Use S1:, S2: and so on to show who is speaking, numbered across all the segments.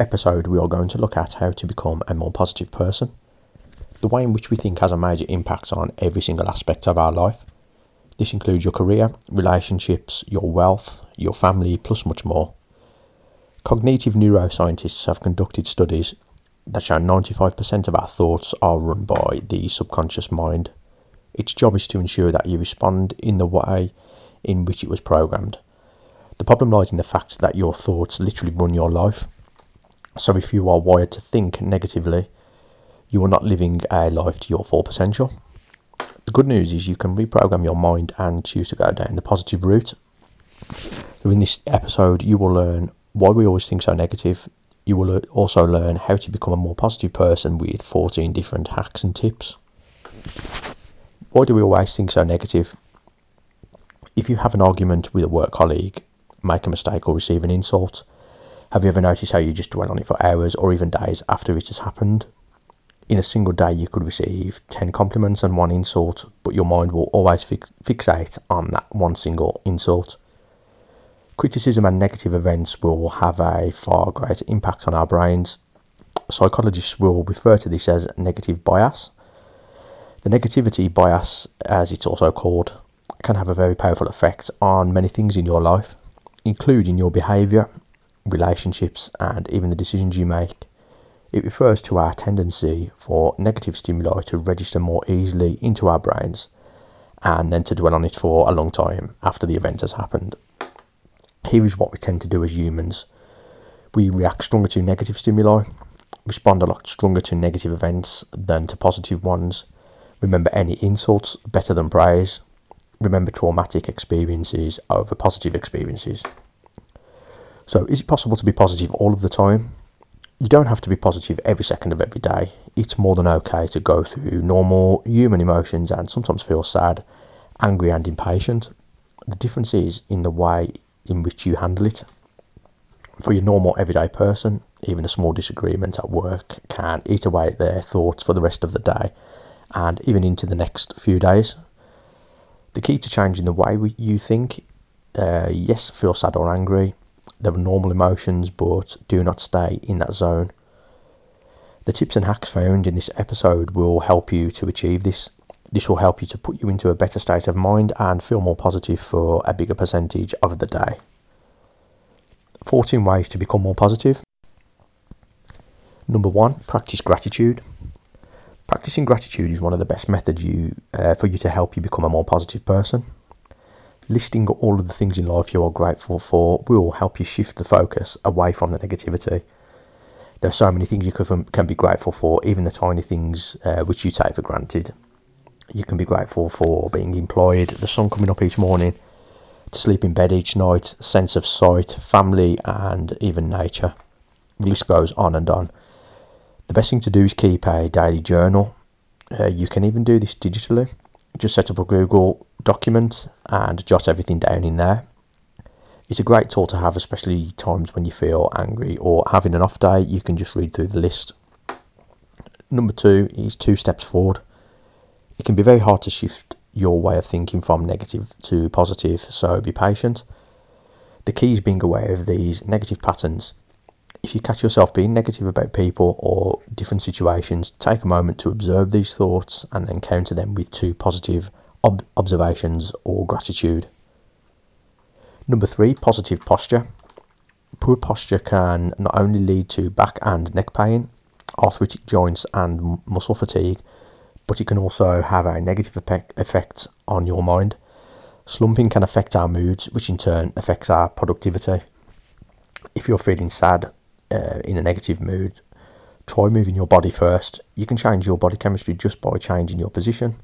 S1: episode, we are going to look at how to become a more positive person. The way in which we think has a major impact on every single aspect of our life. This includes your career, relationships, your wealth, your family, plus much more. Cognitive neuroscientists have conducted studies that show 95% of our thoughts are run by the subconscious mind. Its job is to ensure that you respond in the way in which it was programmed. The problem lies in the fact that your thoughts literally run your life. So if you are wired to think negatively, you are not living a life to your full potential. The good news is you can reprogram your mind and choose to go down the positive route. So in this episode, you will learn why we always think so negative. You will also learn how to become a more positive person with 14 different hacks and tips. Why do we always think so negative? If you have an argument with a work colleague, make a mistake, or receive an insult, have you ever noticed how you just dwell on it for hours or even days after it has happened? In a single day, you could receive 10 compliments and one insult, but your mind will always fix- fixate on that one single insult. Criticism and negative events will have a far greater impact on our brains. Psychologists will refer to this as negative bias. The negativity bias, as it's also called, can have a very powerful effect on many things in your life, including your behaviour relationships, and even the decisions you make. It refers to our tendency for negative stimuli to register more easily into our brains and then to dwell on it for a long time after the event has happened. Here is what we tend to do as humans we react stronger to negative stimuli, respond a lot stronger to negative events than to positive ones, remember any insults better than praise, remember traumatic experiences over positive experiences. So, is it possible to be positive all of the time? You don't have to be positive every second of every day. It's more than okay to go through normal human emotions and sometimes feel sad, angry, and impatient. The difference is in the way in which you handle it. For your normal everyday person, even a small disagreement at work can eat away at their thoughts for the rest of the day and even into the next few days. The key to changing the way we, you think uh, yes, feel sad or angry, they're normal emotions, but do not stay in that zone. The tips and hacks found in this episode will help you to achieve this. This will help you to put you into a better state of mind and feel more positive for a bigger percentage of the day. 14 ways to become more positive. Number one, practice gratitude. Practicing gratitude is one of the best methods you, uh, for you to help you become a more positive person. Listing all of the things in life you are grateful for will help you shift the focus away from the negativity. There are so many things you can, can be grateful for, even the tiny things uh, which you take for granted. You can be grateful for being employed, the sun coming up each morning, to sleep in bed each night, sense of sight, family, and even nature. The list goes on and on. The best thing to do is keep a daily journal. Uh, you can even do this digitally. Just set up a Google document and jot everything down in there. It's a great tool to have, especially times when you feel angry or having an off day. You can just read through the list. Number two is two steps forward. It can be very hard to shift your way of thinking from negative to positive, so be patient. The key is being aware of these negative patterns. If you catch yourself being negative about people or different situations, take a moment to observe these thoughts and then counter them with two positive ob- observations or gratitude. Number three, positive posture. Poor posture can not only lead to back and neck pain, arthritic joints, and muscle fatigue, but it can also have a negative effect on your mind. Slumping can affect our moods, which in turn affects our productivity. If you're feeling sad, uh, in a negative mood, try moving your body first. You can change your body chemistry just by changing your position.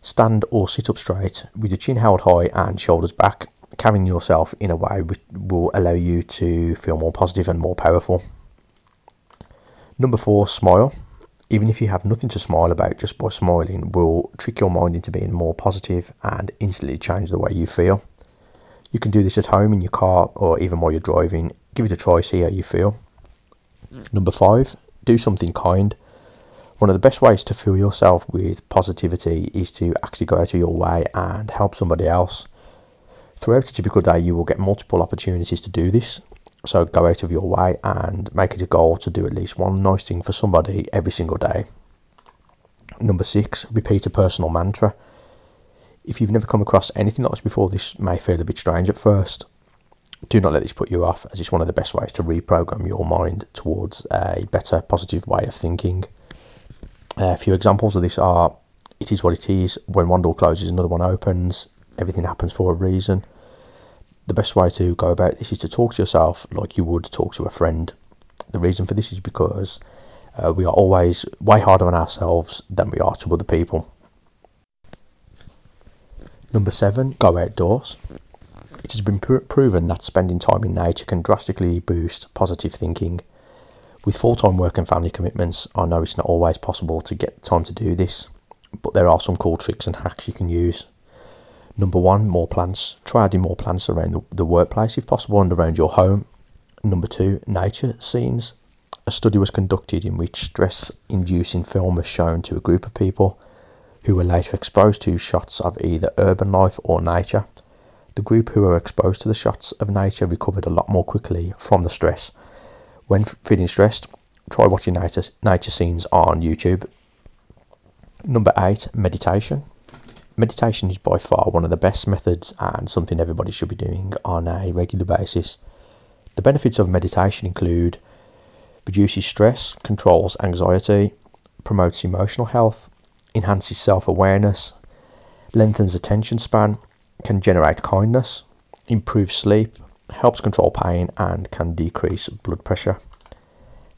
S1: Stand or sit up straight with your chin held high and shoulders back, carrying yourself in a way which will allow you to feel more positive and more powerful. Number four, smile. Even if you have nothing to smile about, just by smiling will trick your mind into being more positive and instantly change the way you feel. You can do this at home in your car or even while you're driving. Give it a try, see how you feel. Number five, do something kind. One of the best ways to fill yourself with positivity is to actually go out of your way and help somebody else. Throughout a typical day, you will get multiple opportunities to do this. So go out of your way and make it a goal to do at least one nice thing for somebody every single day. Number six, repeat a personal mantra. If you've never come across anything like this before, this may feel a bit strange at first. Do not let this put you off, as it's one of the best ways to reprogram your mind towards a better, positive way of thinking. A few examples of this are it is what it is, when one door closes, another one opens, everything happens for a reason the best way to go about this is to talk to yourself like you would talk to a friend. The reason for this is because uh, we are always way harder on ourselves than we are to other people. Number seven, go outdoors. It has been pr- proven that spending time in nature can drastically boost positive thinking. With full time work and family commitments, I know it's not always possible to get time to do this, but there are some cool tricks and hacks you can use. Number one, more plants. Try adding more plants around the, the workplace if possible and around your home. Number two, nature scenes. A study was conducted in which stress inducing film was shown to a group of people who were later exposed to shots of either urban life or nature. The group who were exposed to the shots of nature recovered a lot more quickly from the stress. When feeling stressed, try watching nature, nature scenes on YouTube. Number eight, meditation meditation is by far one of the best methods and something everybody should be doing on a regular basis. The benefits of meditation include reduces stress, controls anxiety, promotes emotional health, enhances self awareness, lengthens attention span, can generate kindness, improves sleep, helps control pain, and can decrease blood pressure.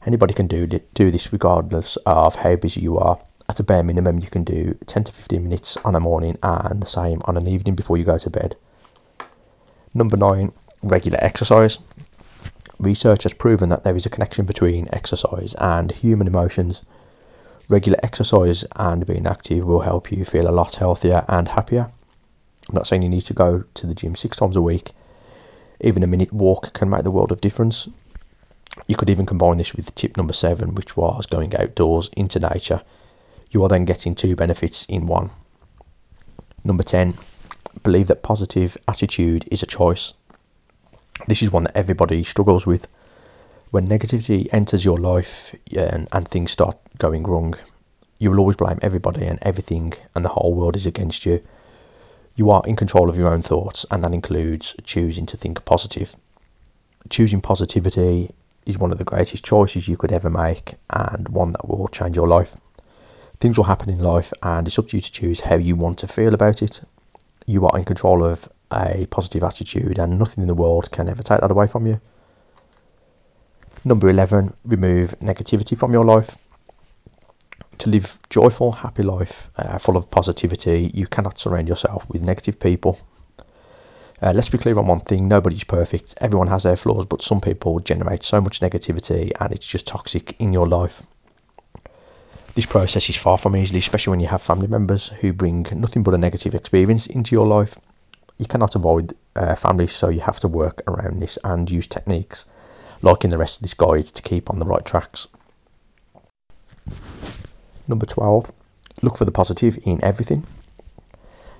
S1: Anybody can do, do this regardless of how busy you are at a bare minimum, you can do 10 to 15 minutes on a morning and the same on an evening before you go to bed. Number nine, regular exercise. Research has proven that there is a connection between exercise and human emotions. Regular exercise and being active will help you feel a lot healthier and happier. I'm not saying you need to go to the gym six times a week. Even a minute walk can make the world of difference. You could even combine this with tip number seven, which was going outdoors into nature you are then getting two benefits in one. Number 10, believe that positive attitude is a choice. This is one that everybody struggles with. When negativity enters your life and, and things start going wrong, you will always blame everybody and everything, and the whole world is against you. You are in control of your own thoughts, and that includes choosing to think positive. Choosing positivity is one of the greatest choices you could ever make, and one that will change your life. Things will happen in life, and it's up to you to choose how you want to feel about it. You are in control of a positive attitude, and nothing in the world can ever take that away from you. Number 11, remove negativity from your life. To live joyful, happy life uh, full of positivity, you cannot surround yourself with negative people. Uh, let's be clear on one thing nobody's perfect. Everyone has their flaws, but some people generate so much negativity and it's just toxic in your life. This process is far from easy, especially when you have family members who bring nothing but a negative experience into your life. You cannot avoid uh, family, so you have to work around this and use techniques like in the rest of this guide to keep on the right tracks. Number 12, look for the positive in everything.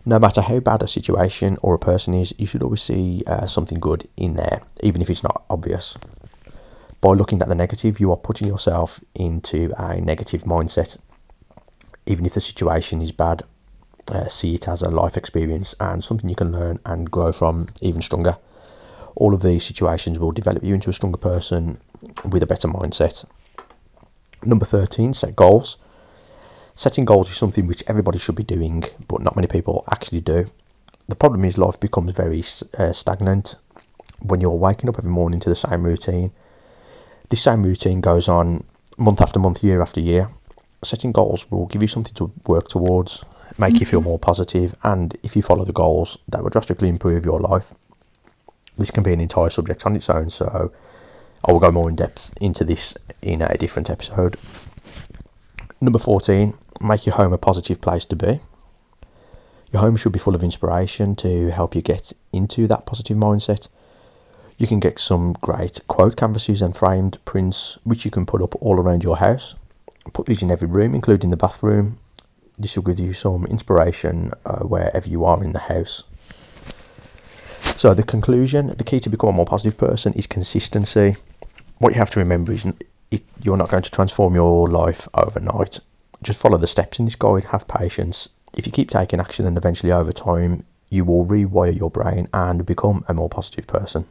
S1: No matter how bad a situation or a person is, you should always see uh, something good in there, even if it's not obvious by looking at the negative, you are putting yourself into a negative mindset. Even if the situation is bad, uh, see it as a life experience and something you can learn and grow from even stronger. All of these situations will develop you into a stronger person with a better mindset. Number 13, set goals. Setting goals is something which everybody should be doing, but not many people actually do. The problem is life becomes very uh, stagnant when you're waking up every morning to the same routine this same routine goes on month after month, year after year. Setting goals will give you something to work towards, make mm-hmm. you feel more positive, and if you follow the goals, that will drastically improve your life. This can be an entire subject on its own, so I will go more in depth into this in a different episode. Number 14, make your home a positive place to be. Your home should be full of inspiration to help you get into that positive mindset. You can get some great quote canvases and framed prints which you can put up all around your house. Put these in every room, including the bathroom. This will give you some inspiration uh, wherever you are in the house. So, the conclusion the key to become a more positive person is consistency. What you have to remember is it, you're not going to transform your life overnight. Just follow the steps in this guide, have patience. If you keep taking action, then eventually over time, you will rewire your brain and become a more positive person.